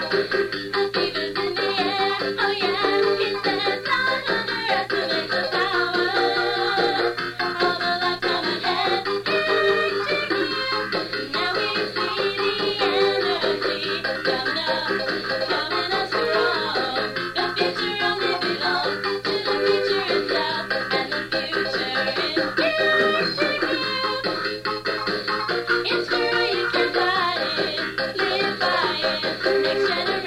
Thank you. Jenna.